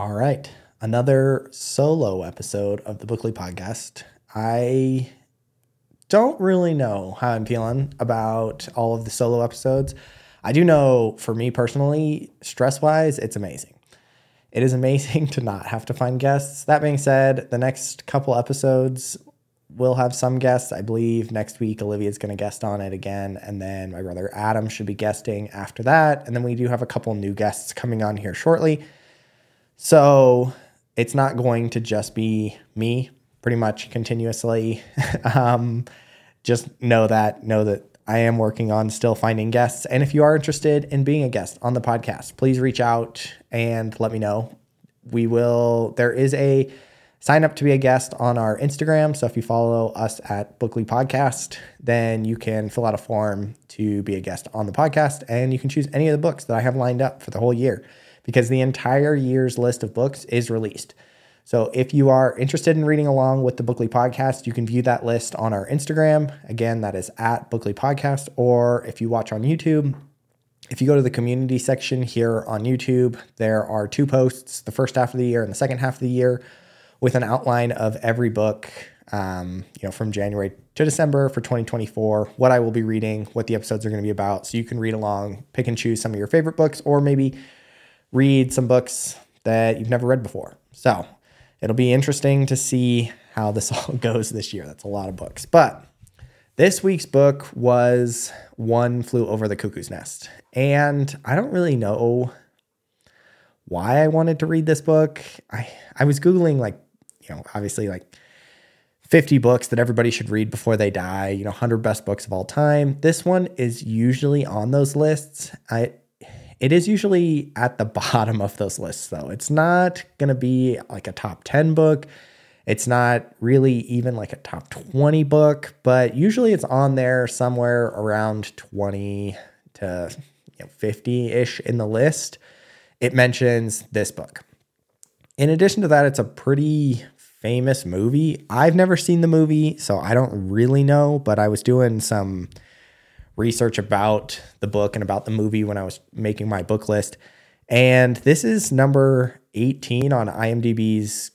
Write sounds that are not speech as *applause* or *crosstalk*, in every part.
All right. Another solo episode of the Bookly podcast. I don't really know how I'm feeling about all of the solo episodes. I do know for me personally, stress wise, it's amazing. It is *laughs* amazing to not have to find guests. That being said, the next couple episodes will have some guests. I believe next week Olivia's going to guest on it again. And then my brother Adam should be guesting after that. And then we do have a couple new guests coming on here shortly. So it's not going to just be me pretty much continuously. *laughs* um, just know that, know that I am working on still finding guests. And if you are interested in being a guest on the podcast, please reach out and let me know. We will, there is a sign up to be a guest on our Instagram. So if you follow us at Bookly Podcast, then you can fill out a form to be a guest on the podcast and you can choose any of the books that I have lined up for the whole year because the entire year's list of books is released. So if you are interested in reading along with the Bookly Podcast, you can view that list on our Instagram. Again, that is at Bookly Podcast. Or if you watch on YouTube, if you go to the community section here on YouTube, there are two posts, the first half of the year and the second half of the year, with an outline of every book, um, you know, from January to December for 2024, what I will be reading, what the episodes are going to be about. So you can read along, pick and choose some of your favorite books, or maybe read some books that you've never read before. So it'll be interesting to see how this *laughs* all goes this year. That's a lot of books. But this week's book was One Flew Over the Cuckoo's Nest. And I don't really know why I wanted to read this book. I, I was Googling, like, you know, obviously, like 50 books that everybody should read before they die, you know, 100 best books of all time. This one is usually on those lists. I it is usually at the *laughs* bottom of those lists, though. It's not going to be like a top 10 book. It's not really even like a top 20 book, but usually it's on there somewhere around 20 to 50 ish in the list. It mentions this book. In addition to that, it's a pretty famous movie. I've never seen the movie, so I don't really know, but I was doing some research about the book and about the movie when I was making my book list. And this is number 18 on IMDb's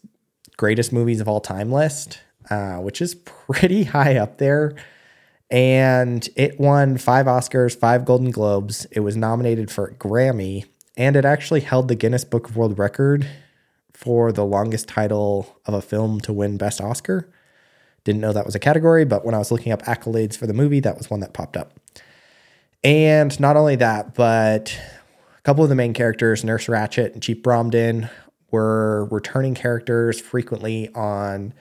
greatest movies of all time list, uh, which is pretty *laughs* high up there. And it won five Oscars, five Golden Globes. It was nominated for a Grammy, and it actually held the Guinness Book of World Record for the longest title of a film to win Best Oscar. Didn't know that was a category, but when I was looking up accolades for the movie, that was one that popped up. And not only that, but a couple of the main characters, Nurse Ratched and Chief Bromden, were returning characters frequently on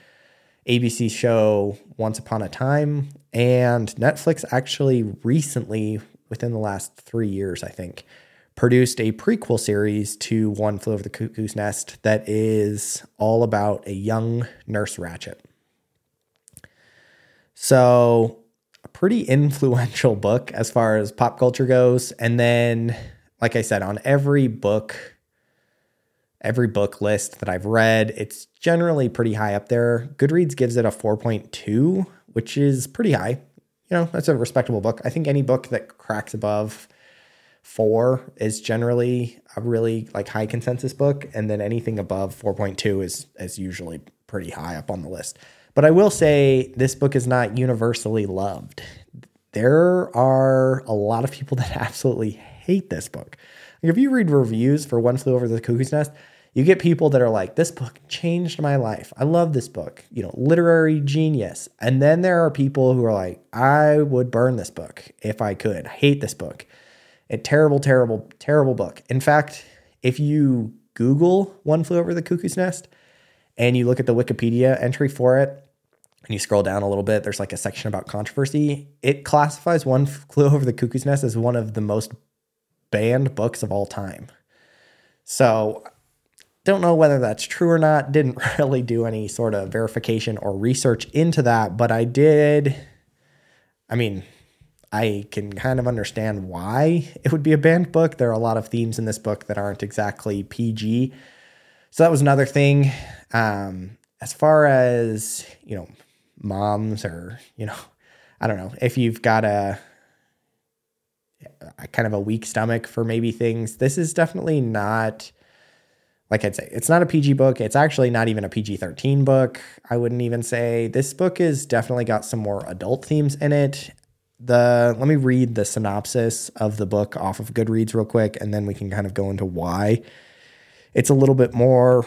ABC's show Once Upon a Time. And Netflix actually recently, within the last three years, I think, produced a prequel series to One Flew Over the Cuckoo's Nest that is all about a young Nurse Ratched. So pretty influential book as far as pop culture goes. And then, like I said, on every book, every book list that I've read, it's generally pretty high up there. Goodreads gives it a 4.2, which is pretty high. You know, that's a respectable book. I think any book that cracks above four is generally a really like high consensus book. And then anything above 4.2 is is usually pretty high up on the list. But I will say this book is not universally loved. There are a lot of people *laughs* that absolutely hate this book. If you read reviews for One Flew Over the Cuckoo's Nest, you get people that are like, this book changed my life. I love this book, you know, literary genius. And then there are people who are like, I would burn this book if I could. I hate this book. A terrible, terrible, terrible book. In fact, if you Google One Flew Over the Cuckoo's Nest and you look at the Wikipedia entry for it, and you scroll down a little bit, there's like a section about controversy. It classifies One Flew Over the Cuckoo's Nest as one of the most banned books of all time. So, don't know whether that's true or not. Didn't *laughs* really do any sort of verification or research into that, but I did. I mean, I can kind of understand why it would be a banned book. There are a lot of themes in this book that aren't exactly PG. So that was another thing. Um, as far as, you know, moms or, you know, I don't know, if you've got a, a kind of a weak stomach for maybe things, this is definitely not like I'd say, it's not a PG book. It's actually not even a PG 13 book. I wouldn't even say this book is definitely got some more adult themes in it. The let me read the synopsis of the book off of Goodreads real quick, and then we can kind of go into why it's a little bit more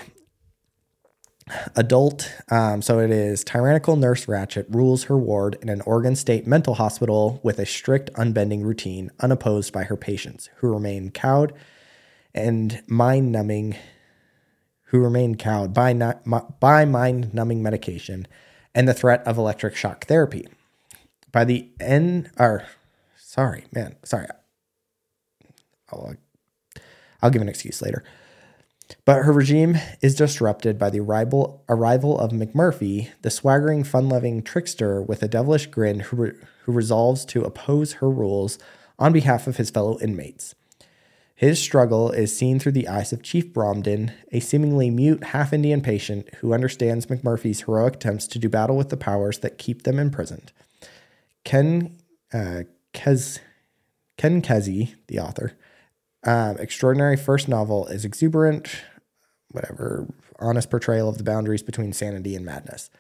adult. Um, so it is tyrannical nurse Ratched rules her ward in an Oregon State mental hospital with a strict, unbending routine, unopposed by her patients, who remain cowed and mind numbing who remain cowed by, not, by mind numbing medication and the threat of electric shock therapy. By the end, or sorry, man, sorry. I'll, I'll give an excuse later. But her regime is disrupted by the arrival, arrival of McMurphy, the swaggering, fun loving trickster with a devilish grin who, re, who resolves to oppose her rules on behalf of his fellow inmates. His struggle is seen through the eyes of Chief Bromden, a seemingly mute half Indian patient who understands McMurphy's heroic attempts to do battle with the powers that keep them imprisoned. Ken uh, Kez, Ken Kesey, the author, um, extraordinary first novel is exuberant, whatever, honest portrayal of the boundaries between sanity and madness.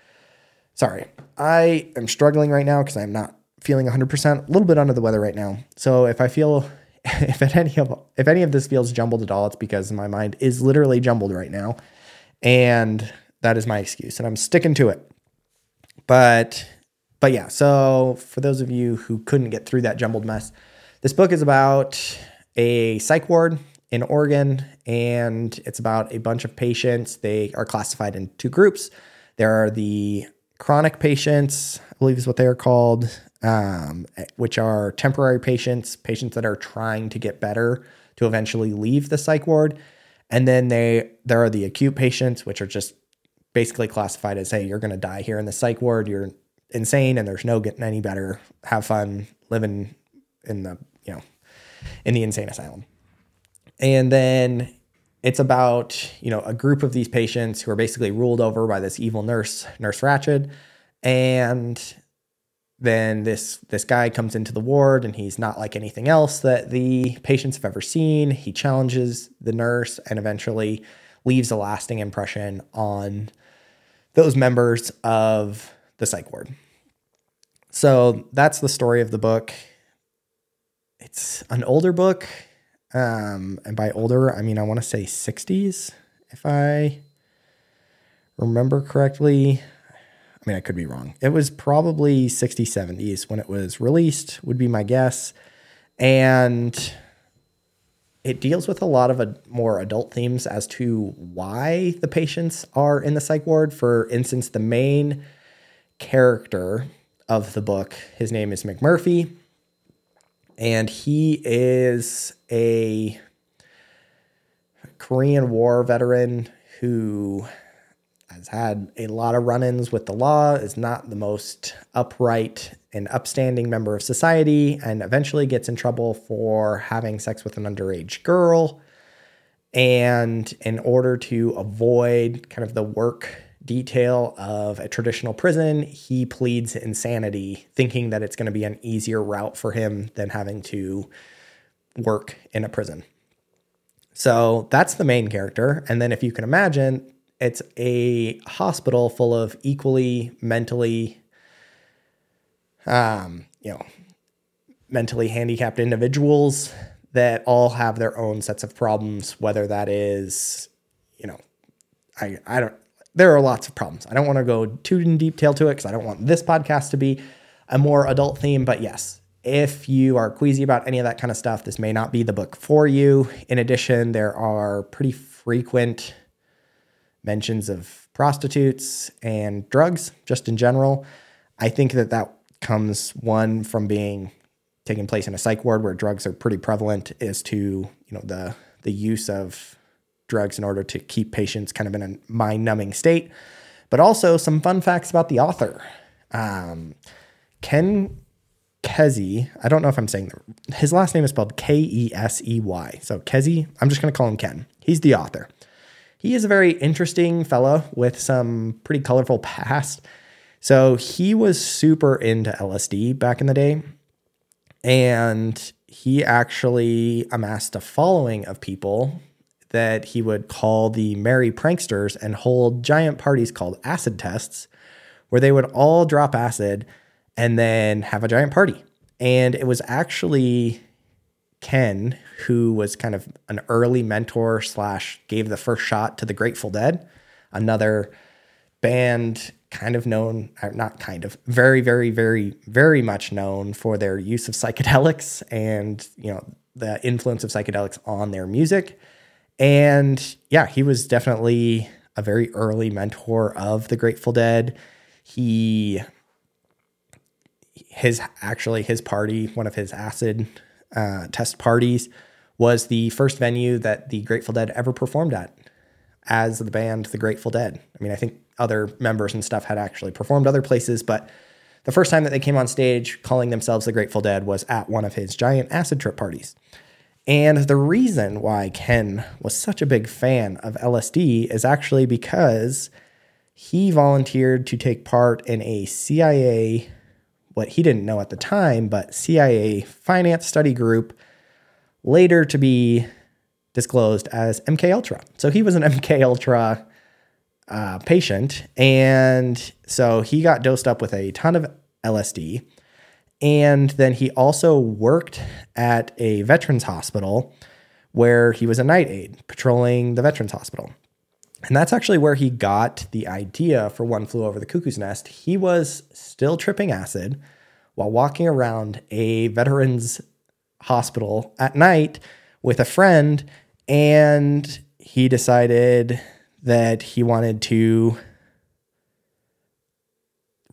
Sorry, I am struggling right now because I'm not feeling 100%, a little bit under the weather right now. So if I feel *laughs* if any of if any of this feels jumbled at all, it's because my mind is literally jumbled right now, and that is my excuse, and I'm sticking to it. But but yeah, so for those of you who couldn't get through that jumbled mess, this book is about a psych ward in Oregon, and it's about a bunch of patients. They are classified in two groups. There are the chronic patients, I believe is what they are called, um, which are temporary patients, patients that are trying to get better to eventually leave the psych ward. And then they there are the acute patients, which are just basically classified as, hey, you're going to die here in the psych ward. You're insane, and there's no getting any better. Have fun living in the you know in the insane asylum. And then it's about you know a group of these patients who are basically ruled over by this evil nurse, Nurse Ratched, and then this this guy comes into the ward and he's not like anything else that the patients have ever seen. He challenges the nurse and eventually leaves a lasting impression on those members of the psych ward. So that's the story of the book. It's an older book. Um, and by older, I mean, I want to say 60s, if I remember correctly. I mean, I could be wrong. It was probably 60s, 70s when it was released, would be my guess. And it deals with a lot of a, more adult themes as to why the patients are in the psych ward. For instance, the main character of the book, his name is McMurphy, and he is a Korean War veteran who has had a lot of run ins with the law, is not the most upright and upstanding member of society, and eventually gets in trouble for having sex with an underage girl. And in order to avoid kind of the work detail of a traditional prison, he pleads insanity, thinking that it's going to be an easier route for him than having to work in a prison. So that's the main character. And then, if you can imagine, it's a hospital full of equally mentally um, you know mentally handicapped individuals that all have their own sets of problems whether that is you know i i don't there are lots of problems i don't want to go too in detail to it because i don't want this podcast to be a more adult theme but yes if you are queasy about any of that kind of stuff this may not be the book for you in addition there are pretty frequent mentions of prostitutes and drugs just in general. I think that that comes one from being taking place in a psych ward where drugs are pretty prevalent is to, you know, the the use of drugs in order to keep patients kind of in a mind-numbing state. But also some fun facts about the author. Um, Ken Kesey, I don't know if I'm saying the, his last name is spelled K E S E Y. So Kesey, I'm just going to call him Ken. He's the author. He is a very interesting fellow with some pretty colorful past. So he was super into LSD back in the day. And he actually amassed a following of people that he would call the merry pranksters and hold giant parties called acid tests, where they would all drop acid and then have a giant party. And it was actually Ken who was kind of an early mentor slash gave the first shot to the Grateful Dead, another band kind of known, not kind of, very, very, very, very much known for their use of psychedelics and you know the influence of psychedelics on their music. And yeah, he was definitely a very early mentor of the Grateful Dead. He his actually his party, one of his acid uh, test parties, was the first venue that the Grateful Dead ever performed at as the band The Grateful Dead. I mean, I think other members and stuff had actually performed other places, but the first time that they came on stage calling themselves The Grateful Dead was at one of his giant acid trip parties. And the reason why Ken was such a big fan of LSD is actually because he volunteered to take part in a CIA, what he didn't know at the time, but CIA finance study group, later to be disclosed as MK Ultra. So he was an *laughs* MK Ultra uh, patient, and so he got dosed up with a ton of LSD. And then he also worked at a veterans hospital where he was a night aide patrolling the veterans hospital. And that's actually where he got the idea for One Flew Over the Cuckoo's Nest. He was still tripping acid while walking around a veterans hospital at night with a friend, and he decided that he wanted to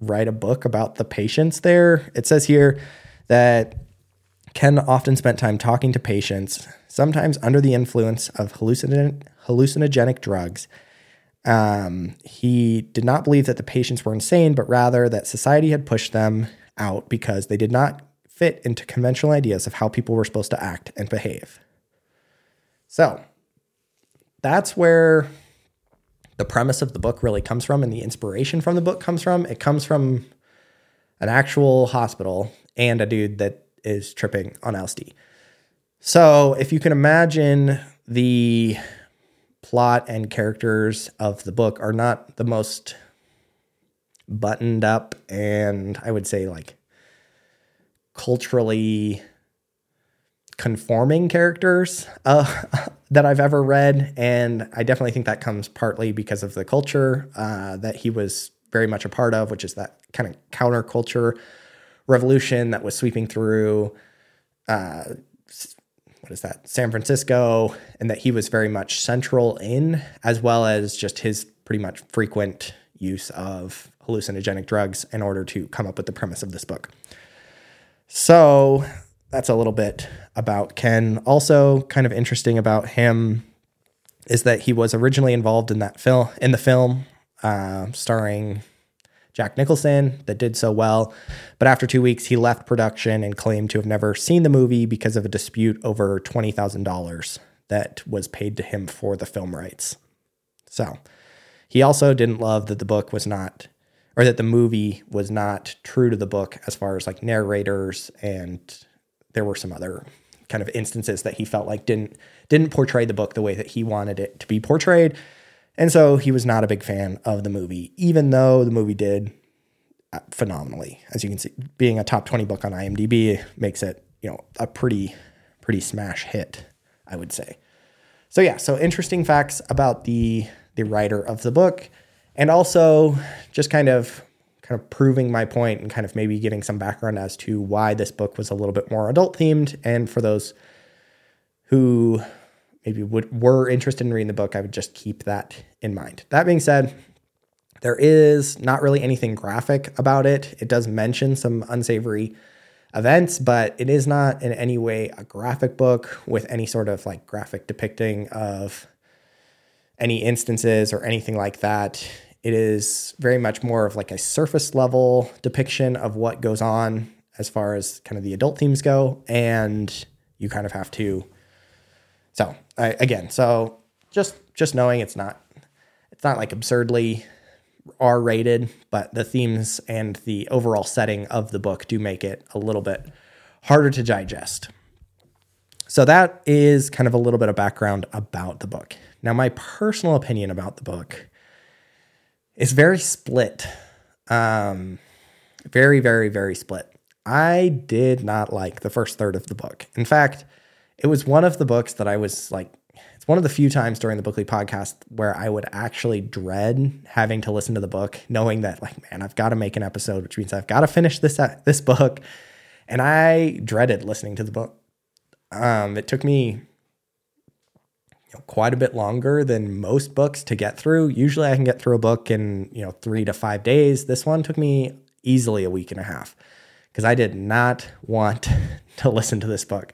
write a book about the patients there. It says here that Ken often spent time talking to patients, sometimes under the influence of hallucin- hallucinogenic drugs. Um, he did not believe that the patients were insane, but rather that society had pushed them out because they did not fit into conventional ideas of how people were supposed to act and behave. So that's where the premise of the book really comes from and the inspiration from the book comes from. It comes from an actual hospital and a dude that is tripping on LSD. So if you can imagine the plot and characters of the book are not the most buttoned up and I would say like culturally conforming characters uh, *laughs* that I've ever read. And I definitely think that comes partly because of the culture uh, that he was very much a part of, which is that kind of counterculture revolution that was sweeping through. Uh, what is that? San Francisco, and that he was very much central in, as well as just his pretty much frequent use of hallucinogenic drugs in order to come up with the premise of this book. So that's a little bit about Ken. Also, kind of interesting about him is that he was originally involved in that film in the film uh, starring Jack Nicholson that did so well, but after two weeks he left production and claimed to have never seen the movie because of a dispute over twenty thousand dollars that was paid to him for the film rights. So he also didn't love that the book was not or that the movie was not true to the book as far as like narrators and there were some other kind of instances that he felt like didn't didn't portray the book the way that he wanted it to be portrayed. And so he was not a big fan of the movie, even though the movie did uh, phenomenally. As you can see, being a top 20 book on IMDb makes it, you know, a pretty pretty smash hit, I would say. So yeah, so interesting facts about the the writer of the book and also just kind of kind of proving my point and kind of maybe getting some background as to why this book was a little bit more adult themed. And for those who maybe would were interested in reading the book, I would just keep that in mind. That being said, there is not really anything graphic about it. It does mention some unsavory events, but it is not in any way a graphic book with any sort of like graphic depicting of any instances or anything like that. It is very much more of like a surface level depiction of what goes on as far as kind of the adult themes go. And you kind of have to. So I, again, so just just knowing it's not it's not like absurdly R rated, but the themes and the overall setting of the book do make it a little bit harder to digest. So that is kind of a little bit of background about the book. Now, my personal opinion about the book is very split. Um, very, very, very split. I did not like the first third of the book. In fact, it was one of the books that I was like, it's one of the few times during the Bookly podcast where I would actually dread having to listen to the book, knowing that like, man, I've got to make an episode, which means I've got to finish this uh, this book, and I dreaded listening to the book. Um, it took me you know, quite a bit longer than most books to get through. Usually, I can get through a book in you know three to five days. This one took me easily a week and a half because I did not want *laughs* to listen to this book.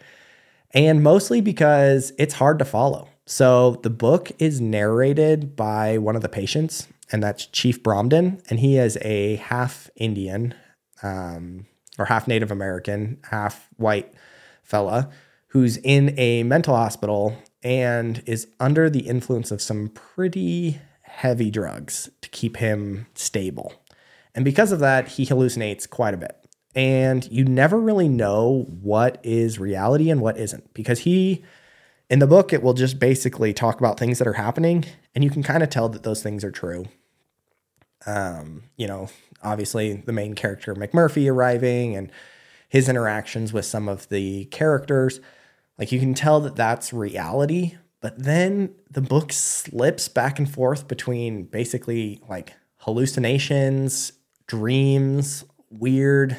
And mostly because it's hard to follow. So the book is narrated by one of the patients, and that's Chief Bromden. And he is a half Indian um, or half Native American, half white fella who's in a mental hospital and is under the influence of some pretty heavy drugs to keep him stable. And because of that, he hallucinates quite a bit. And you never really know what is reality and what isn't because he, in the book, it will just basically talk about things that are happening and you can kind of tell that those things are true. Um, you know, obviously the main character, McMurphy, arriving and his interactions with some of the characters. Like you can tell that that's reality, but then the book slips back and forth between basically like hallucinations, dreams, weird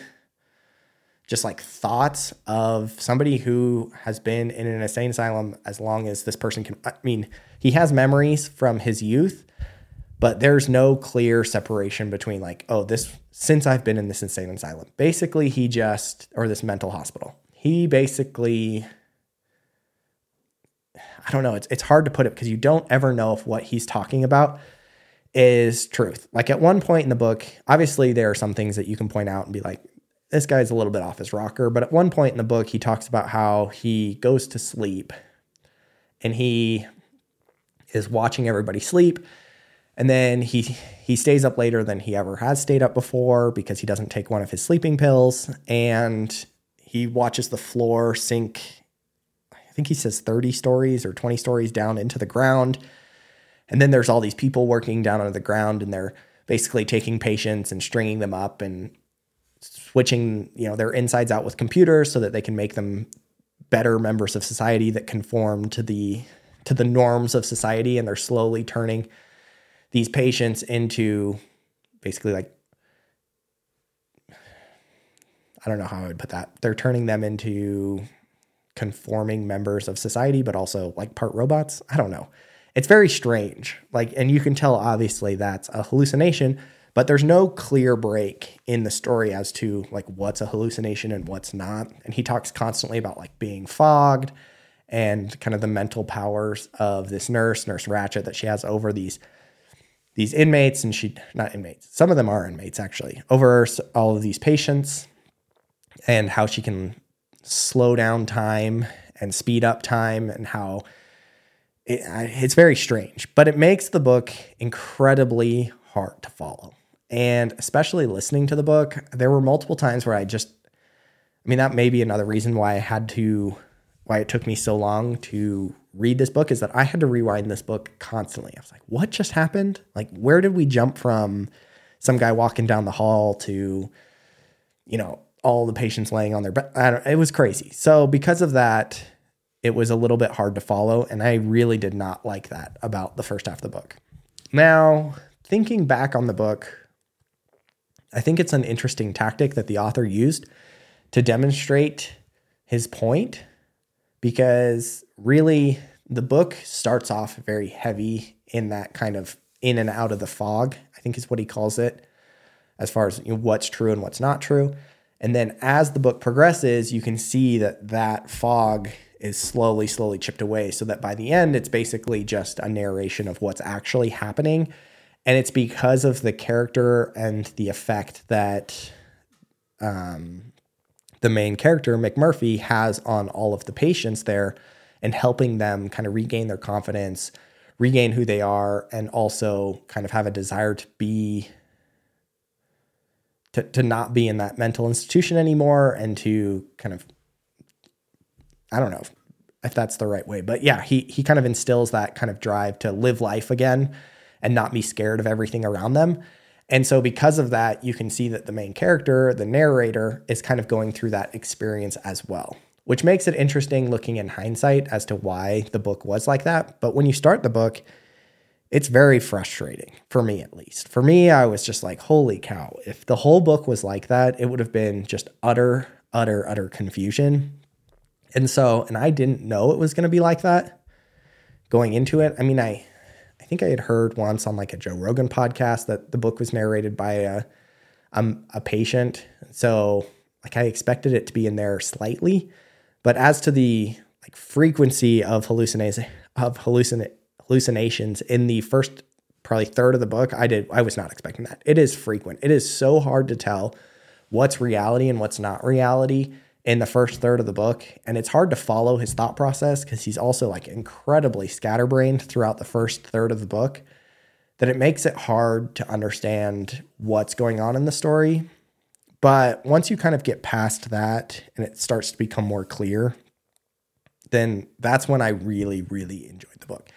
just like thoughts of somebody who has been in an insane asylum as long as this person can. I mean, he has memories from his youth, but there's no clear separation between like, oh, this since I've been in this insane asylum. Basically, he just or this mental hospital. He basically I don't know, it's it's hard to put it because you don't ever know if what he's talking about is truth. Like at one point in the book, obviously there are some things that you can point out and be like, this guy's a little bit off his rocker, but at one point in the book, he talks about how he goes to sleep and he is watching everybody sleep. And then he he stays up later than he ever has stayed up before because he doesn't take one of his sleeping pills. And he watches the floor sink, I think he says 30 stories or 20 stories down into the ground. And then there's all these people working down under the ground and they're basically taking patients and stringing them up and switching you know their insides out with computers so that they can make them better members of society that conform to the to the norms of society and they're slowly turning these patients into basically like I don't know how I would put that. They're turning them into conforming members of society, but also like part robots. I don't know. It's very strange. Like, and you can tell obviously that's a hallucination but there's no clear break in the story as to like what's a hallucination and what's not and he talks constantly about like being fogged and kind of the mental powers of this nurse nurse Ratched that she has over these these inmates and she not inmates some of them are inmates actually over all of these patients and how she can slow down time and speed up time and how it, it's very strange but it makes the book incredibly hard to follow and especially listening to the book, there were multiple times where I just, I mean, that may be another reason why I had to, why it took me so long to read this book is that I had to rewind this book constantly. I was like, what just happened? Like, where did we jump from some guy walking down the hall to, you know, all the patients laying on their bed? it was crazy. So, because of that, it was a little bit hard to follow. And I really did not like that about the first half of the book. Now, thinking back on the book, I think it's an interesting tactic that the author used to demonstrate his point because really the book starts off very heavy in that kind of in and out of the fog, I think is what he calls it, as far as you know, what's true and what's not true. And then as the book progresses, you can see that that fog is slowly, slowly chipped away so that by the end, it's basically just a narration of what's actually happening. And it's because of the character and the effect that um, the main character McMurphy has on all of the patients there and helping them kind of regain their confidence, regain who they are, and also kind of have a desire to be to, to not be in that mental institution anymore and to kind of I don't know, if that's the right way. But yeah, he he kind of instills that kind of drive to live life again and not be scared of everything around them. And so because of that, you can see that the main character, the narrator, is kind of going through that experience as well, which makes it interesting looking in hindsight as to why the book was like that. But when you start the book, it's very frustrating for me at least. For me, I was just like, holy cow, if the whole book was like that, it would have been just utter, utter, utter confusion. And so, and I didn't know it was going to be like that going into it. I mean, I I think I had heard once on like a Joe Rogan podcast that the book was narrated by a um, a patient. So, like I expected it to be in there slightly, but as to the like frequency of hallucinations of hallucin hallucinations in the first probably third of the book, I did I was not expecting that. It is frequent. It is so hard to tell what's reality and what's not reality in the first third of the book and it's hard to follow his thought process because he's also like incredibly scatterbrained throughout the first third of the book that it makes it hard to understand what's going on in the story but once you kind of get past that and it starts to become more clear then that's when i really really enjoyed the book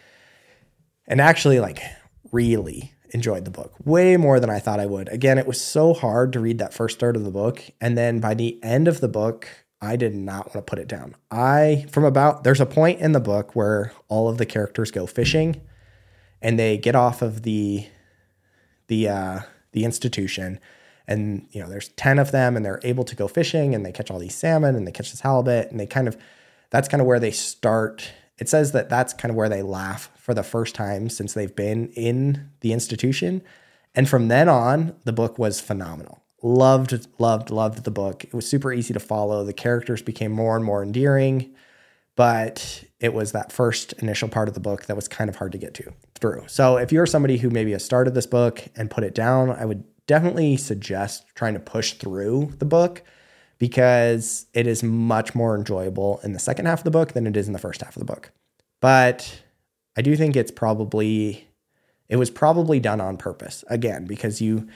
and actually like really enjoyed the book way more than I thought I would. Again, it was so hard to read that first third of the book. And then by the end of the book, I did not want to put it down. I, from about, there's a point in the book where all of the characters go fishing and they get off of the, the, uh, the institution and you know there's 10 of them and they're able to go fishing and they catch all these salmon and they catch this halibut and they kind of that's kind of where they start it says that that's kind of where they laugh for the first time since they've been in the institution. And from then on, the book was phenomenal. Loved, loved, loved the book. It was super easy to follow. The characters became more and more endearing, but it was that first initial part of the book that was kind of hard to get to through. So if you're somebody who maybe has started this book and put it down, I would definitely suggest trying to push through the book because it is much more enjoyable in the second half of the book than it is in the first half of the book. But I do think it's probably it was probably done on purpose again because you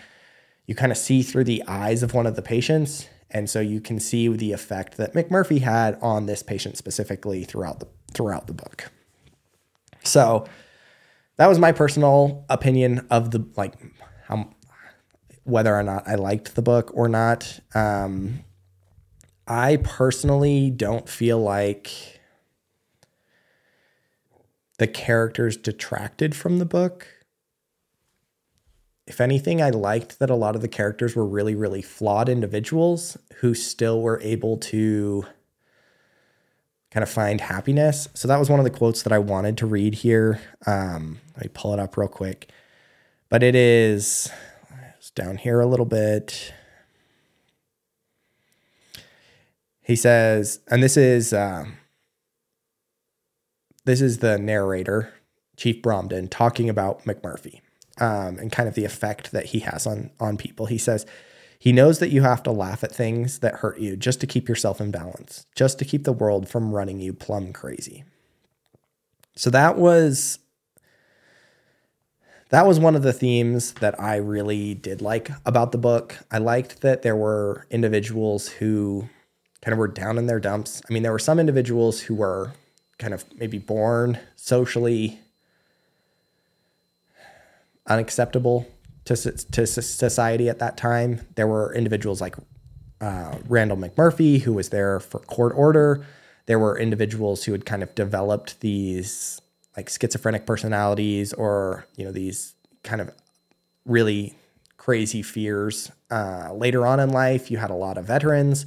you kind of see through the eyes of one of the patients and so you can see the effect that McMurphy had on this patient specifically throughout the throughout the book. So that was my personal opinion of the like how whether or not I liked the book or not. Um, I personally don't feel like the characters detracted from the book. If anything, I liked that a lot of the characters were really, really flawed individuals who still were able to kind of find happiness. So that was one of the quotes that I wanted to read here. Um, let me pull it up real quick. But it is down here a little bit. He says, and this is uh, this is the narrator, Chief Bromden, talking about McMurphy um, and kind of the effect that he has on on people. He says he knows that you have to laugh at things that hurt you just to keep yourself in balance, just to keep the world from running you plumb crazy. So that was that was one of the themes that I really did like about the book. I liked that there were individuals who kind of were down in their dumps. I mean, there were some individuals who were kind of maybe born socially unacceptable to, to society at that time. There were individuals like uh, Randle McMurphy, who was there for court order. There were individuals who had kind of developed these like schizophrenic personalities or, you know, these kind of really crazy fears. Uh, later on in life, you had a lot of veterans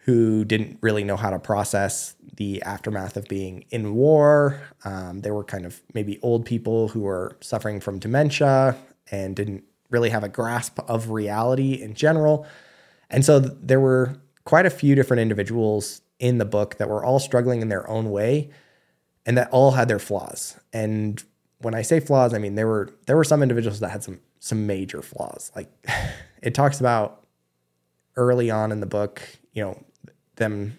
who didn't really know how to process the aftermath of being in war. Um, they were kind of maybe old people who were suffering from dementia and didn't really have a grasp of reality in general. And so th- there were quite a few different individuals in the book that were all struggling in their own way and that all had their flaws. And when I say flaws, I mean there were there were some individuals that had some some major flaws. Like *laughs* it talks about early on in the book, you know, them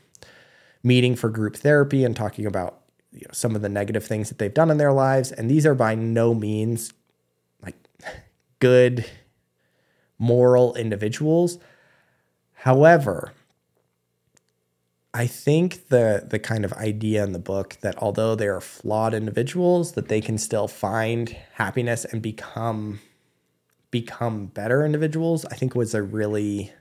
meeting for group therapy and talking about you know, some of the negative things that they've done in their lives. And these are by no means like *laughs* good moral individuals. However, I think the the kind of idea in the book that although they are flawed individuals, that they can still find happiness and become become better individuals, I think was a really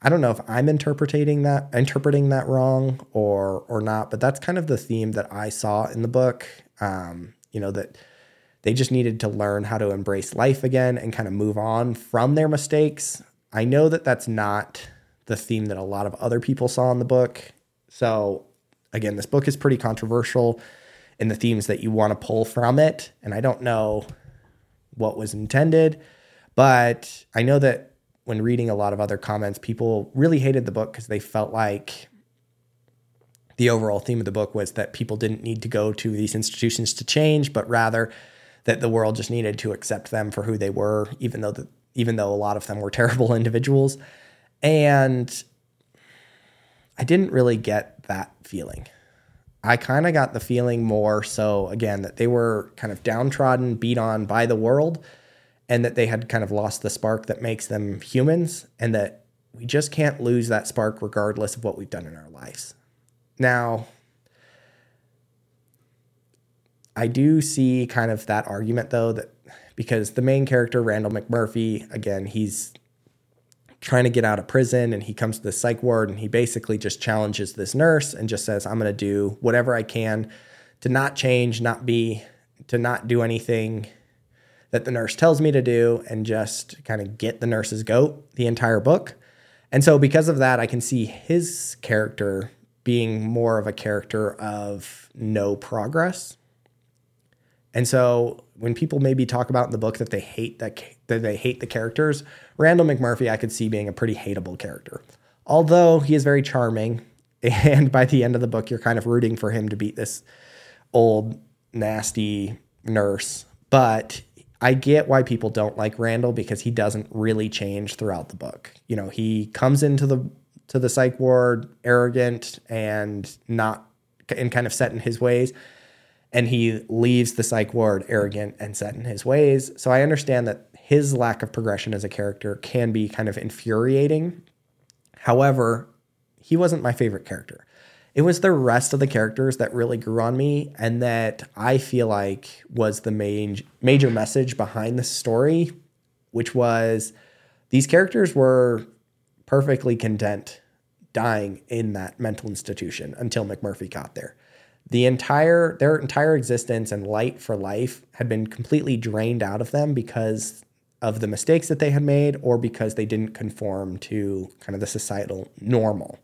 I don't know if I'm interpreting that interpreting that wrong or or not, but that's kind of the theme that I saw in the book. Um, you know that they just needed to learn how to embrace life again and kind of move on from their mistakes. I know that that's not the theme that a lot of other people saw in the book. So, again, this book is pretty controversial in the themes that you want to pull from it. And I don't know what was intended, but I know that when reading a lot of other comments, people really hated the book because they felt like the overall theme of the book was that people didn't need to go to these institutions to change, but rather that the world just needed to accept them for who they were, even though the, even though a lot of them were *laughs* terrible individuals. And I didn't really get that feeling. I kind of got the feeling more so, again, that they were kind of downtrodden, beat on by the world, and that they had kind of lost the spark that makes them humans, and that we just can't lose that spark regardless of what we've done in our lives. Now, I do see kind of that argument though, that because the main character, Randle McMurphy, again, he's trying to get out of prison and he comes to the psych ward and he basically just challenges this nurse and just says, I'm going to do whatever I can to not change, not be, to not do anything that the nurse tells me to do and just kind of get the nurse's goat the entire book. And so, because of that, I can see his character being more of a character of no progress. And so, when people maybe talk about in the book that they hate that, that they hate the characters, Randle McMurphy, I could see being a pretty hateable character. Although he is very charming, *laughs* and by the end of the book, you're kind of rooting for him to beat this old, nasty nurse. But I get why people don't like Randle because he doesn't really change throughout the book. You know, he comes into the to the psych ward arrogant and not and kind of set in his ways and he leaves the psych ward arrogant and set in his ways. So I understand that his lack of progression as a character can be kind of infuriating. However, he wasn't my favorite character. It was the rest of the characters that really grew on me and that I feel like was the main major message behind the story, which was these characters were perfectly content dying in that mental institution until McMurphy got there. The entire their entire existence and light for life had been completely drained out of them because of the mistakes that they had made or because they didn't conform to kind of the societal normal.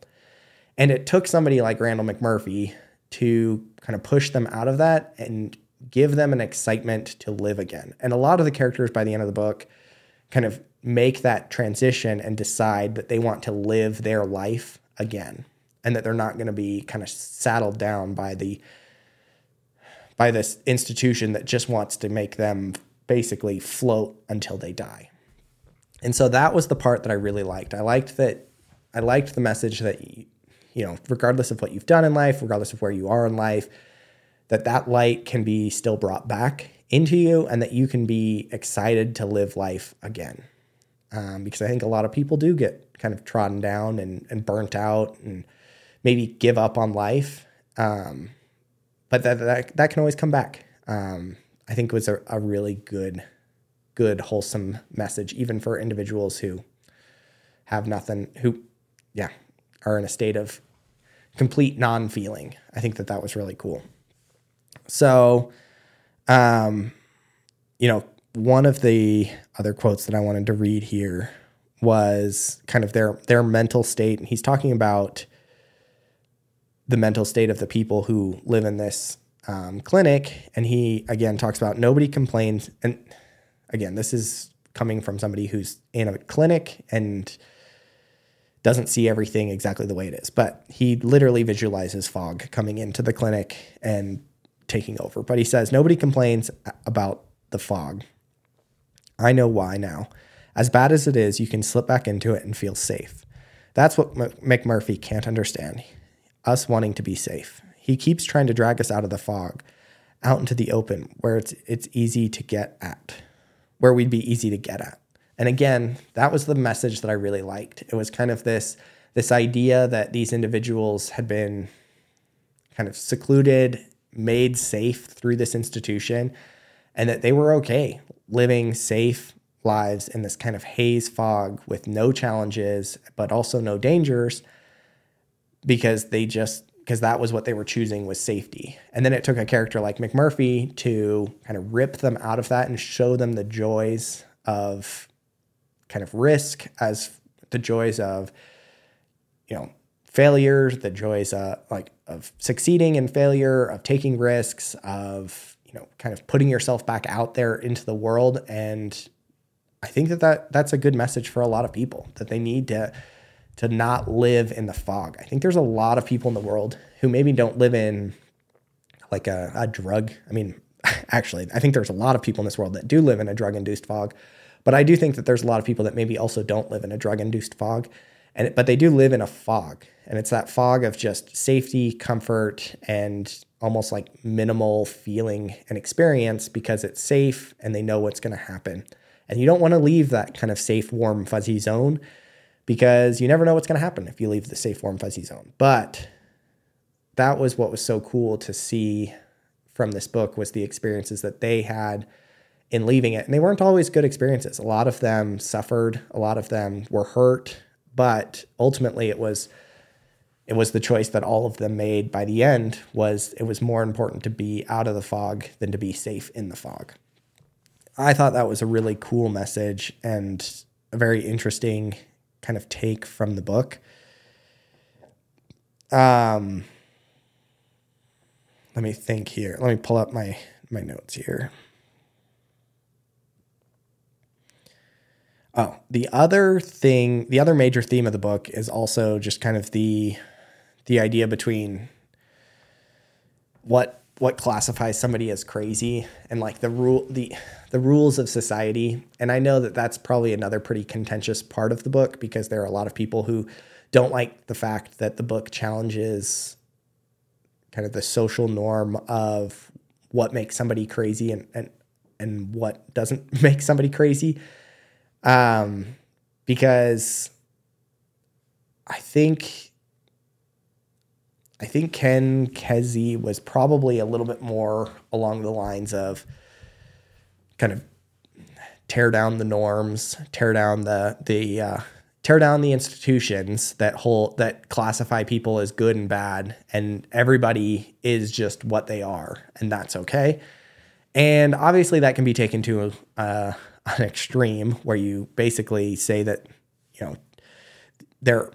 And it took somebody like Randle McMurphy to kind of push them out of that and give them an excitement to live again. And a lot of the characters by the end of the book kind of make that transition and decide that they want to live their life again and that they're not going to be kind of saddled down by the by this institution that just wants to make them basically float until they die. And so that was the part that I really liked. I liked that I liked the message that you know, regardless of what you've done in life, regardless of where you are in life, that that light can be still brought back into you and that you can be excited to live life again. Um, because I think a lot of people do get kind of trodden down and, and burnt out and maybe give up on life. Um, but that, that, that can always come back. Um, I think was a, a really good, good, wholesome message, even for individuals who have nothing, who, yeah, are in a state of complete non feeling. I think that that was really cool. So, um, you know, one of the other quotes that I wanted to read here was kind of their their mental state, and he's talking about the mental state of the people who live in this um, clinic. And he, again, talks about nobody complains. And again, this is coming from somebody who's in a clinic and doesn't see everything exactly the way it is. But he literally visualizes fog coming into the clinic and taking over. But he says nobody complains about the fog. I know why now. As bad as it is, you can slip back into it and feel safe. That's what McMurphy can't understand. Us wanting to be safe. He keeps trying to drag us out of the fog, out into the open where it's it's easy to get at, where we'd be easy to get at. And again, that was the message that I really liked. It was kind of this this idea that these individuals had been kind of secluded, made safe through this institution, and that they were okay living safe lives in this kind of haze fog with no challenges, but also no dangers because they just because that was what they were choosing was safety. And then it took a character like McMurphy to kind of rip them out of that and show them the joys of kind of risk as the joys of you know failures, the joys uh, like of succeeding in failure, of taking risks, of you know kind of putting yourself back out there into the world and I think that, that that's a good message for a lot of people that they need to to not live in the fog. I think there's a lot of people in the world who maybe don't live in like a, a drug. I mean, *laughs* actually, I think there's a lot of people in this world that do live in a drug induced fog, but I do think that there's a lot of people that maybe also don't live in a drug induced fog, and but they do live in a fog, and it's that fog of just safety, comfort, and almost like minimal feeling and experience because it's safe and they know what's going to happen. And you don't want to leave that kind of safe, warm, fuzzy zone because you never know what's going to happen if you leave the safe, warm, fuzzy zone. But that was what was so cool to see from this book was the experiences that they had in leaving it. And they weren't always good experiences. A lot of them suffered, a lot of them were hurt, but ultimately it was it was the choice that all of them made by the end was it was more important to be out of the fog than to be safe in the fog. I thought that was a really cool message and a very interesting kind of take from the book. Um, let me think here. Let me pull up my my notes here. Oh, the other thing, the other major theme of the book is also just kind of the the idea between what what classifies somebody as crazy and like the rule the the rules of society. And i know that that's probably another pretty contentious part of the book because there are a lot of people who don't like the fact that the book challenges kind of the social norm of what makes somebody crazy and and and what doesn't *laughs* make somebody crazy um because i think I think Ken Kesey was probably a little bit more along the lines of kind of tear down the norms, tear down the the uh, tear down the institutions that hold that classify people as good and bad, and everybody is just what they are, and that's okay. And obviously, that can be taken to uh, an extreme where you basically say that you know there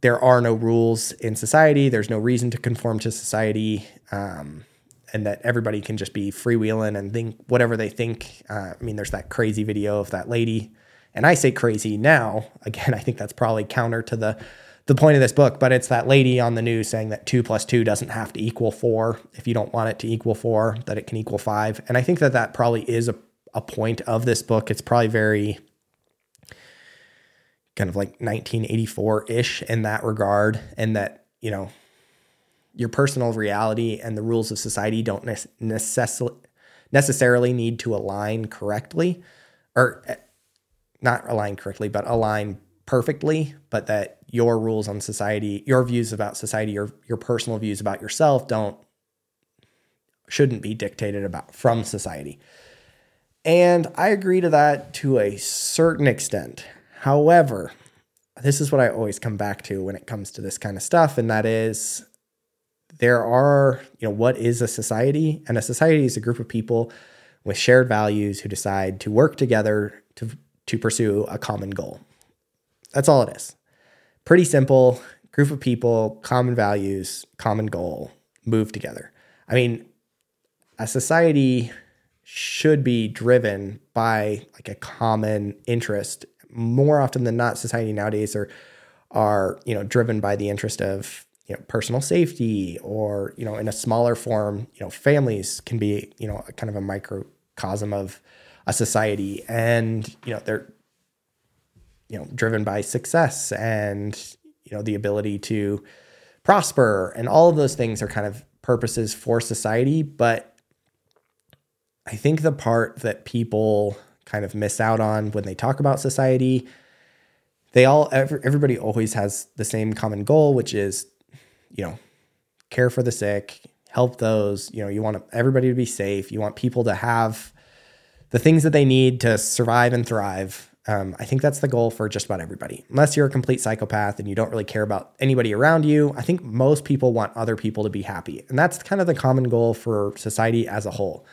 there are no rules in society. There's no reason to conform to society, um, and that everybody can just be freewheeling and think whatever they think. Uh, I mean, there's that crazy video of that lady, and I say crazy now. *laughs* Again, I think that's probably counter to the the point of this book, but it's that lady on the news saying that two plus two doesn't have to equal four. If you don't want it to equal four, that it can equal five. And I think that that probably is a, a point of this book. It's probably very kind of like 1984 ish in that regard, and that, you know, your personal reality and the rules of society don't necess- necessarily need to align correctly or eh, not align correctly, but align perfectly, but that your rules on society, your views about society, your your personal views about yourself don't shouldn't be dictated about from society. And I agree to that to a certain extent. However, this is what I always come back to when it comes to this kind of stuff, and that is there are, you know, what is a society? And a society is a group of people with shared values who decide to work together to, to pursue a common goal. That's all it is. Pretty simple group of people, common values, common goal, move together. I mean, a society should be driven by like a common interest. More often than not, society nowadays are are you know driven by the interest of you know personal safety or you know in a smaller form you know families can be you know kind of a microcosm of a society. And you know they're you know driven by success and you know the ability to prosper. And all of those things are kind of purposes for society but i think the part that people kind of miss out on when they talk about society they all everybody always has the same common goal, which is, you know, care for the sick, help those. You know, you want everybody to be safe. You want people to have the things that they need to survive and thrive. Um, I think that's the goal for just about everybody. Unless you're a complete psychopath and you don't really care about anybody around you, I think most people want other people to be happy. And that's kind of the common goal for society as a whole.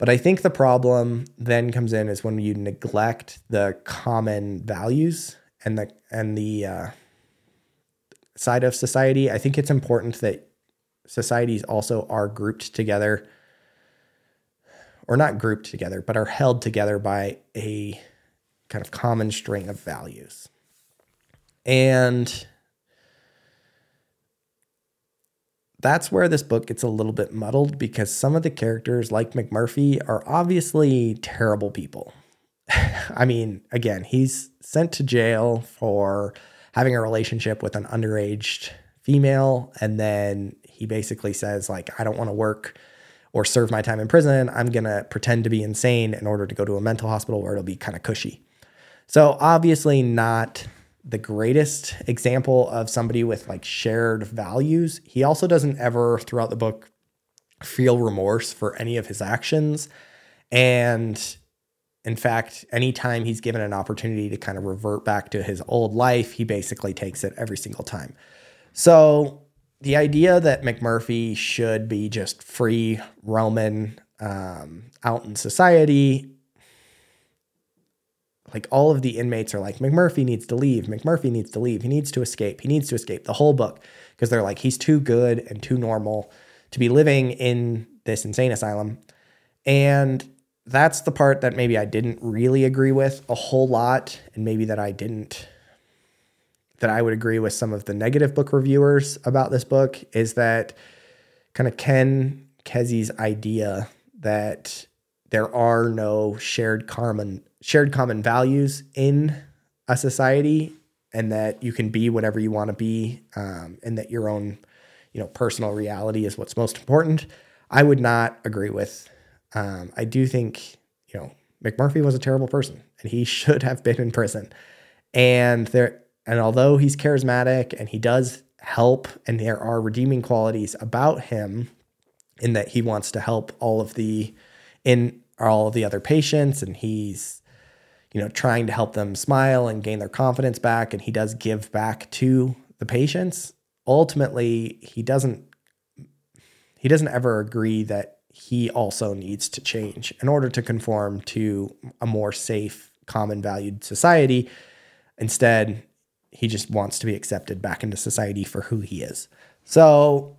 But I think the problem then comes in is when you neglect the common values and the and the uh, side of society. I think it's important that societies also are grouped together, or not grouped together, but are held together by a kind of common string of values. And that's where this book gets a little bit muddled because some of the characters, like McMurphy, are obviously terrible people. *laughs* I mean, again, he's sent to jail for having a relationship with an underage female. And then he basically says, like, I don't want to work or serve my time in prison. I'm going to pretend to be insane in order to go to a mental hospital where it'll be kind of cushy. So, obviously, not the greatest example of somebody with like shared values. He also doesn't ever, throughout the book, feel remorse for any of his actions. And in fact, anytime he's given an opportunity to kind of revert back to his old life, he basically takes it every single time. So the idea that McMurphy should be just free roaming um, out in society, like all of the inmates are like, McMurphy needs to leave. McMurphy needs to leave. He needs to escape. He needs to escape the whole book because they're like, he's too good and too normal to be living in this insane asylum. And that's the part that maybe I didn't really agree with a whole lot, and maybe that I didn't that I would agree with some of the negative book reviewers about this book is that kind of Ken Kesey's idea that there are no shared common shared common values in a society and that you can be whatever you want to be um, and that your own you know personal reality is what's most important i would not agree with um, I do think, you know, McMurphy was a terrible person and he *laughs* should have been in prison. And there, and although he's charismatic and he does help, and there are redeeming qualities about him in that he wants to help all of the in all of the other patients and he's you know trying to help them smile and gain their confidence back and he does give back to the patients ultimately he doesn't he doesn't ever agree that he also needs to change in order to conform to a more safe, common valued society. Instead, he just wants to be accepted back into society for who he is. So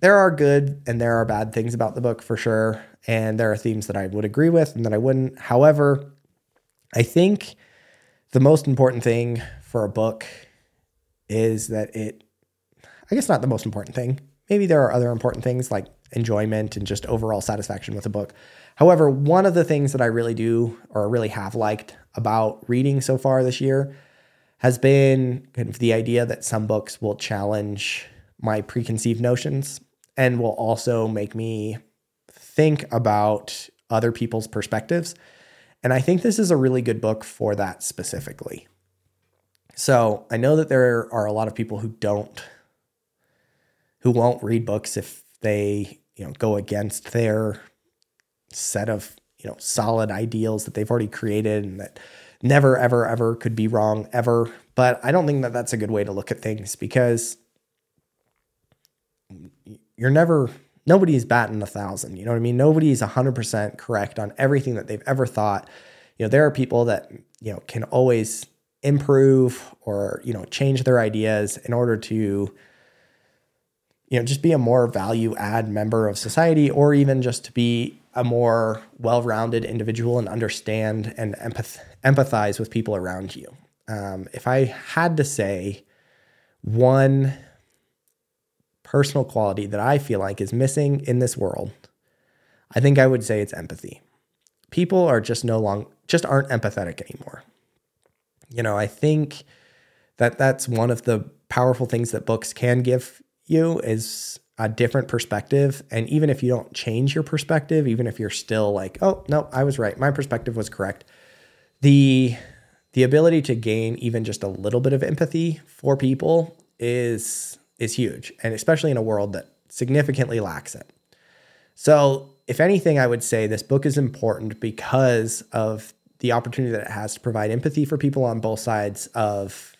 there are good and there are bad things about the book for sure. And there are themes that I would agree with and that I wouldn't. However, I think the most important thing for a book is that it, I guess not the most important thing. Maybe there are other important things like enjoyment and just overall satisfaction with a book. However, one of the things that I really do or really have liked about reading so far this year has been kind of the idea that some books will challenge my preconceived notions and will also make me think about other people's perspectives. And I think this is a really good book for that specifically. So I know that there are a lot of people who don't, who won't read books if they you know go against their set of you know solid ideals that they've already created and that never ever ever could be wrong ever but i don't think that that's a good way to look at things because you're never nobody's batting a thousand you know what i mean nobody's 100% correct on everything that they've ever thought you know there are people that you know can always improve or you know change their ideas in order to you know, just be a more value add member of society or even just to be a more well-rounded individual and understand and empath- empathize with people around you. Um, if I had to say one personal quality that I feel like is missing in this world, I think I would say it's empathy. People are just no long just aren't empathetic anymore. You know, I think that that's one of the powerful things that books can give you is a different perspective. And even if you don't change your perspective, even if you're still like, oh, no, I was right, my perspective was correct, the the ability to gain even just a little bit of empathy for people is is huge, and especially in a world that significantly lacks it. So, if anything, I would say this book is important because of the opportunity that it has to provide empathy for people on both sides of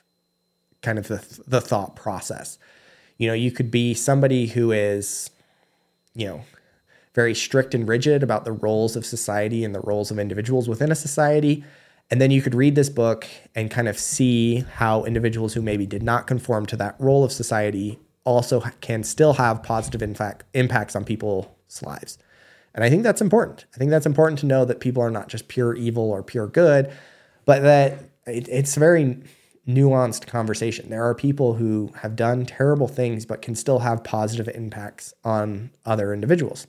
kind of the, the thought process. You know, you could be somebody who is, you know, very strict and rigid about the roles of society and the roles of individuals within a society. And then you could read this book and kind of see how individuals who maybe did not conform to that role of society also can still have positive impact, impacts on people's lives. And I think that's important. I think that's important to know that people are not just pure evil or pure good, but that it, it's a very nuanced conversation. There are people who have done terrible things but can still have positive impacts on other individuals,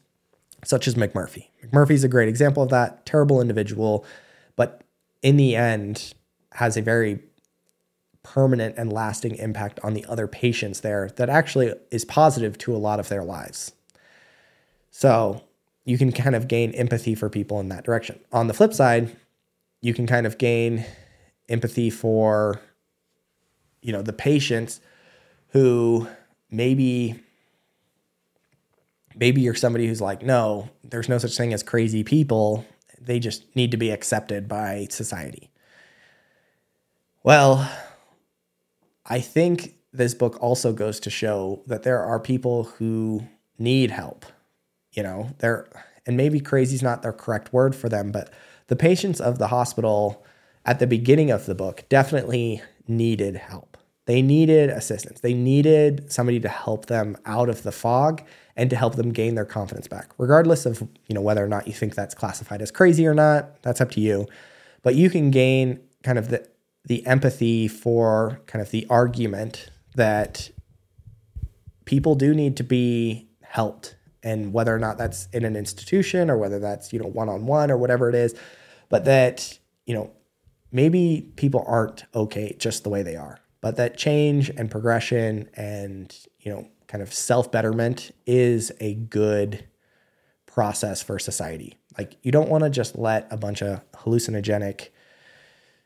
such as McMurphy. McMurphy's a great example of that. Terrible individual, but in the end has a very permanent and lasting impact on the other patients there that actually is positive to a lot of their lives. So you can kind of gain empathy for people in that direction. On the flip side, you can kind of gain empathy for you know the patients who maybe maybe you're somebody who's like no there's no such thing as crazy people they just need to be accepted by society well i think this book also goes to show that there are people who need help you know, they're, and maybe crazy is not the correct word for them, but the patients of the hospital at the beginning of the book definitely needed help. They needed assistance. They needed somebody to help them out of the fog and to help them gain their confidence back. Regardless of, you know, whether or not you think that's classified as crazy or not, that's up to you. But you can gain kind of the the empathy for kind of the argument that people do need to be helped and whether or not that's in an institution or whether that's you know one on one or whatever it is but that you know maybe people aren't okay just the way they are but that change and progression and you know kind of self betterment is a good process for society like you don't want to just let a bunch of hallucinogenic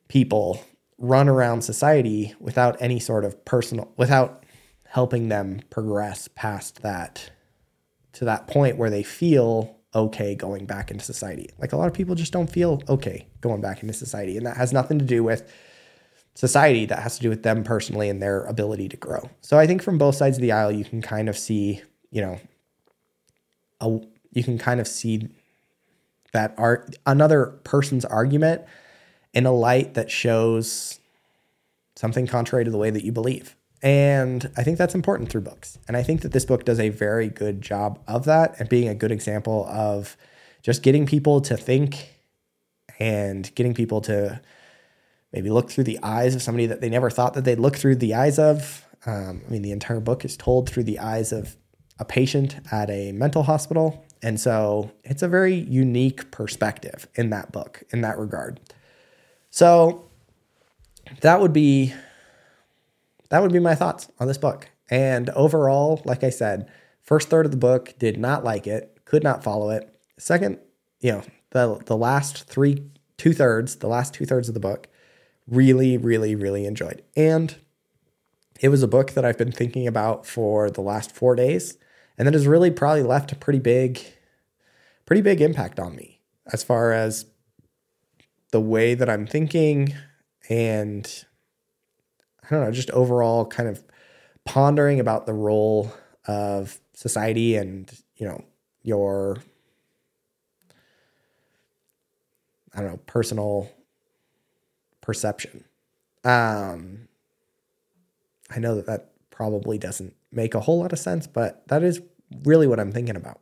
people run around society without any sort of personal without helping them progress past that to that point where they feel okay going back into society. Like a lot of people just don't feel okay going back into society. And that has nothing to do with society, that has to do with them personally and their ability to grow. So I think from both sides of the aisle, you can kind of see, you know, a, you can kind of see that art another person's argument in a light that shows something contrary to the way that you believe. And I think that's important through books. And I think that this book does a very good job of that and being a good example of just getting people to think and getting people to maybe look through the eyes of somebody that they never thought that they'd look through the eyes of. Um, I mean, the entire book is told through the eyes of a patient at a mental hospital. And so it's a very unique perspective in that book in that regard. So that would be that would be my thoughts on this book. And overall, like I said, first third of the book did not like it, could not follow it. Second, you know, the the last three two thirds, the last two thirds of the book, really, really, really enjoyed. And it was a book that I've been thinking about for the last four days, and that has really probably left a pretty big, pretty big impact on me as far as the way that I'm thinking and I don't know, just overall kind of pondering about the role of society and, you know, your, I don't know, personal perception. Um, I know that that probably doesn't make a whole lot of sense, but that is really what I'm thinking about.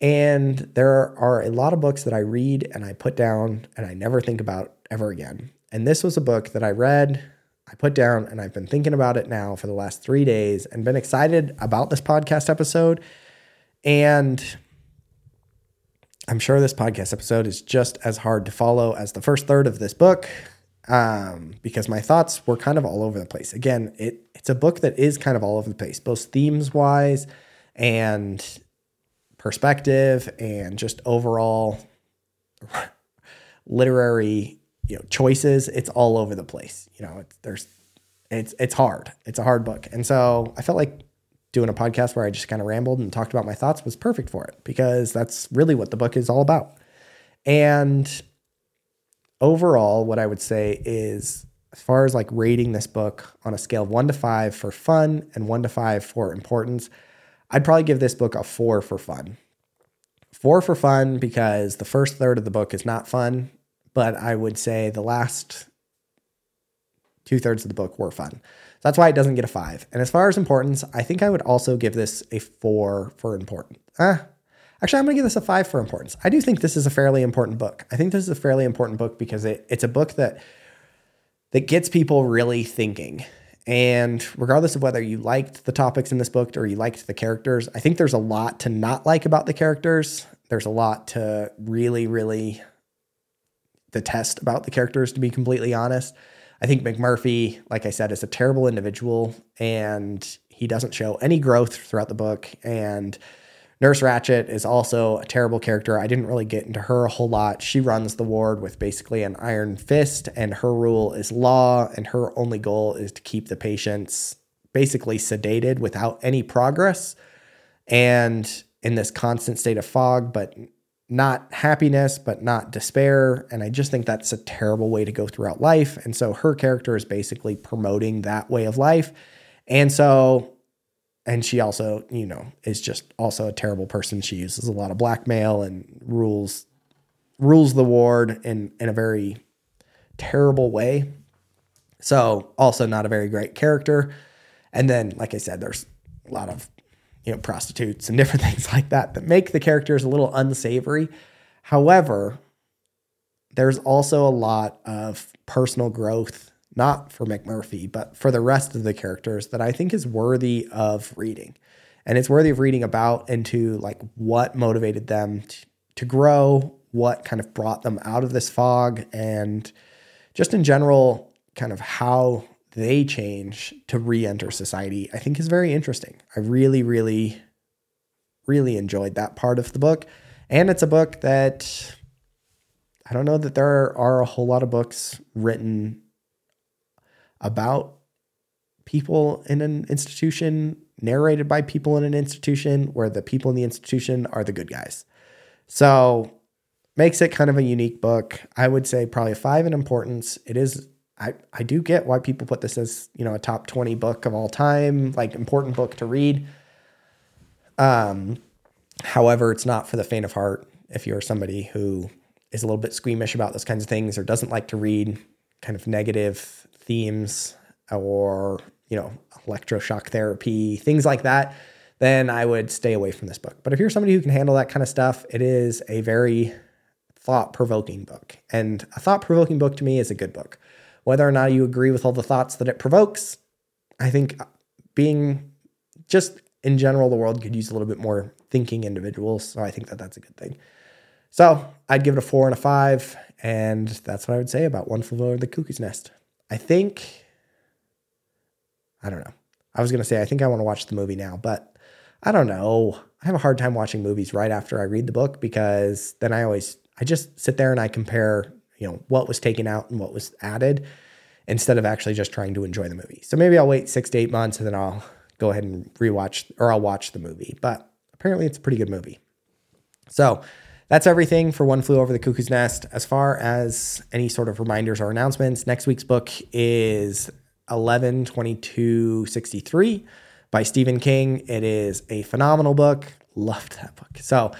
And there are a lot of books that I read and I put down and I never think about ever again. And this was a book that I read I put down and I've been thinking about it now for the last three days and been excited about this podcast episode. And I'm sure this podcast episode is just as hard to follow as the first third of this book um, because my thoughts were kind of all over the place. Again, it it's a book that is kind of all over the place, both themes wise and perspective and just overall *laughs* literary you know choices. It's all over the place. You know, it's, there's it's it's hard. It's a hard book, and so I felt like doing a podcast where I just kind of rambled and talked about my thoughts was perfect for it because that's really what the book is all about. And overall, what I would say is as far as like rating this book on a scale of one to five for fun and one to five for importance, I'd probably give this book a four for fun. Four for fun because the first third of the book is not fun, but I would say the last two thirds of the book were fun. That's why it doesn't get a five. And as far as importance, I think I would also give this a four for important. Ah, actually, I'm going to give this a five for importance. I do think this is a fairly important book. I think this is a fairly important book because it, it's a book that that gets people really thinking. And regardless of whether you liked the topics in this book or you liked the characters, I think there's a lot to not like about the characters. There's a lot to really, really detest about the characters, to be completely honest. I think McMurphy, like I said, is a terrible individual and he doesn't show any growth throughout the book. And Nurse Ratched is also a terrible character. I didn't really get into her a whole lot. She runs the ward with basically an iron fist, and her rule is law, and her only goal is to keep the patients basically sedated without any progress and in this constant state of fog, but not happiness, but not despair. And I just think that's a terrible way to go throughout life. And so her character is basically promoting that way of life. And so and she also, you know, is just also a terrible person. She uses a lot of blackmail and rules rules the ward in in a very terrible way. So, also not a very great character. And then, like I said, there's a lot of you know prostitutes and *laughs* different things like that that make the characters a little unsavory. However, there's also a lot of personal growth not for McMurphy, but for the rest of the characters that I think is worthy of reading. And it's worthy of reading about into like what motivated them to, to grow, what kind of brought them out of this fog, and just in general, kind of how they change to re enter society, I think is very interesting. I really, really, really enjoyed that part of the book. And it's a book that I don't know that there are a whole lot of books written about people in an institution, narrated by people in an institution, where the people in the institution are the good guys. So makes it kind of a unique book. I would say probably five in importance. It is I, I do get why people put this as, you know, a top 20 book of all time, like important book to read. Um, however, it's not for the faint of heart. If you're somebody who is a little bit squeamish about those kinds of things or doesn't like to read kind of negative themes or, you know, electroshock therapy, things like that, then I would stay away from this book. But if you're somebody who can handle that kind of stuff, it is a very thought provoking book. And a thought provoking book to me is a good book. Whether or not you agree with all the thoughts that it provokes, I think being just in general, the world could use a little bit more thinking individuals. So I think that that's a good thing. So I'd give it a four and a five. And that's what I would say about One Flew Over the Cuckoo's Nest. I think, I don't know. I was going to say, I think I want to watch the movie now, but I don't know. I have a hard time watching movies right after I read the book because then I always, I just sit there and I compare, you know, what was taken out and what was added instead of actually just trying to enjoy the movie. So maybe I'll wait six to eight months and then I'll go ahead and rewatch or I'll watch the movie. But apparently it's a pretty good movie. So that's everything for One Flew Over the Cuckoo's Nest. As far as any sort of reminders or announcements, next week's book is 11/22/63 by Stephen King. It is a phenomenal book. Loved that book. So,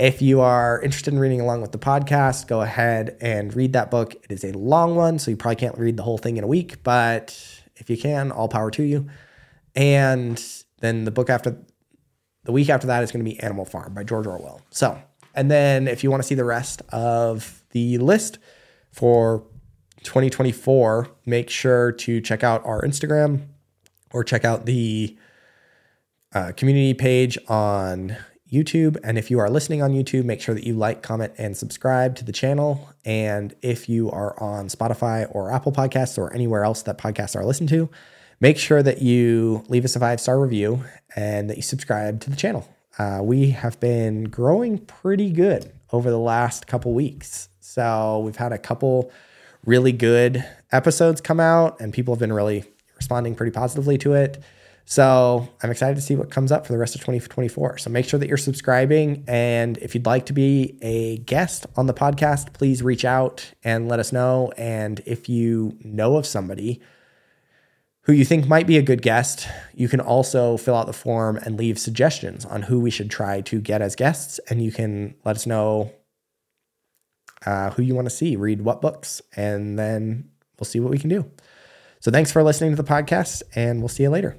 if you are interested in reading along with the podcast, go ahead and read that book. It is a long one, so you probably can't read the whole thing in a week, but if you can, all power to you. And then the book after the week after that is going to be Animal Farm by George Orwell. So, and then if you want to see the rest of the list for 2024, make sure to check out our Instagram or check out the uh, community page on YouTube. And if you are listening on YouTube, make sure that you like, comment, and subscribe to the channel. And if you are on Spotify or Apple Podcasts or anywhere else that podcasts are listened to, make sure that you leave us a five star review and that you subscribe to the channel. Uh, we have been growing pretty good over the last couple weeks. So we've had a couple really good episodes come out, and people have been really responding pretty positively to it. So I'm excited to see what comes up for the rest of 2024. So make sure that you're subscribing. And if you'd like to be a guest on the podcast, please reach out and let us know. And if you know of somebody who you think might be a good guest, you can also fill out the form and leave suggestions on who we should try to get as guests. And you can let us know uh, who you want to see, read what books, and then we'll see what we can do. So thanks for listening to the podcast, and we'll see you later.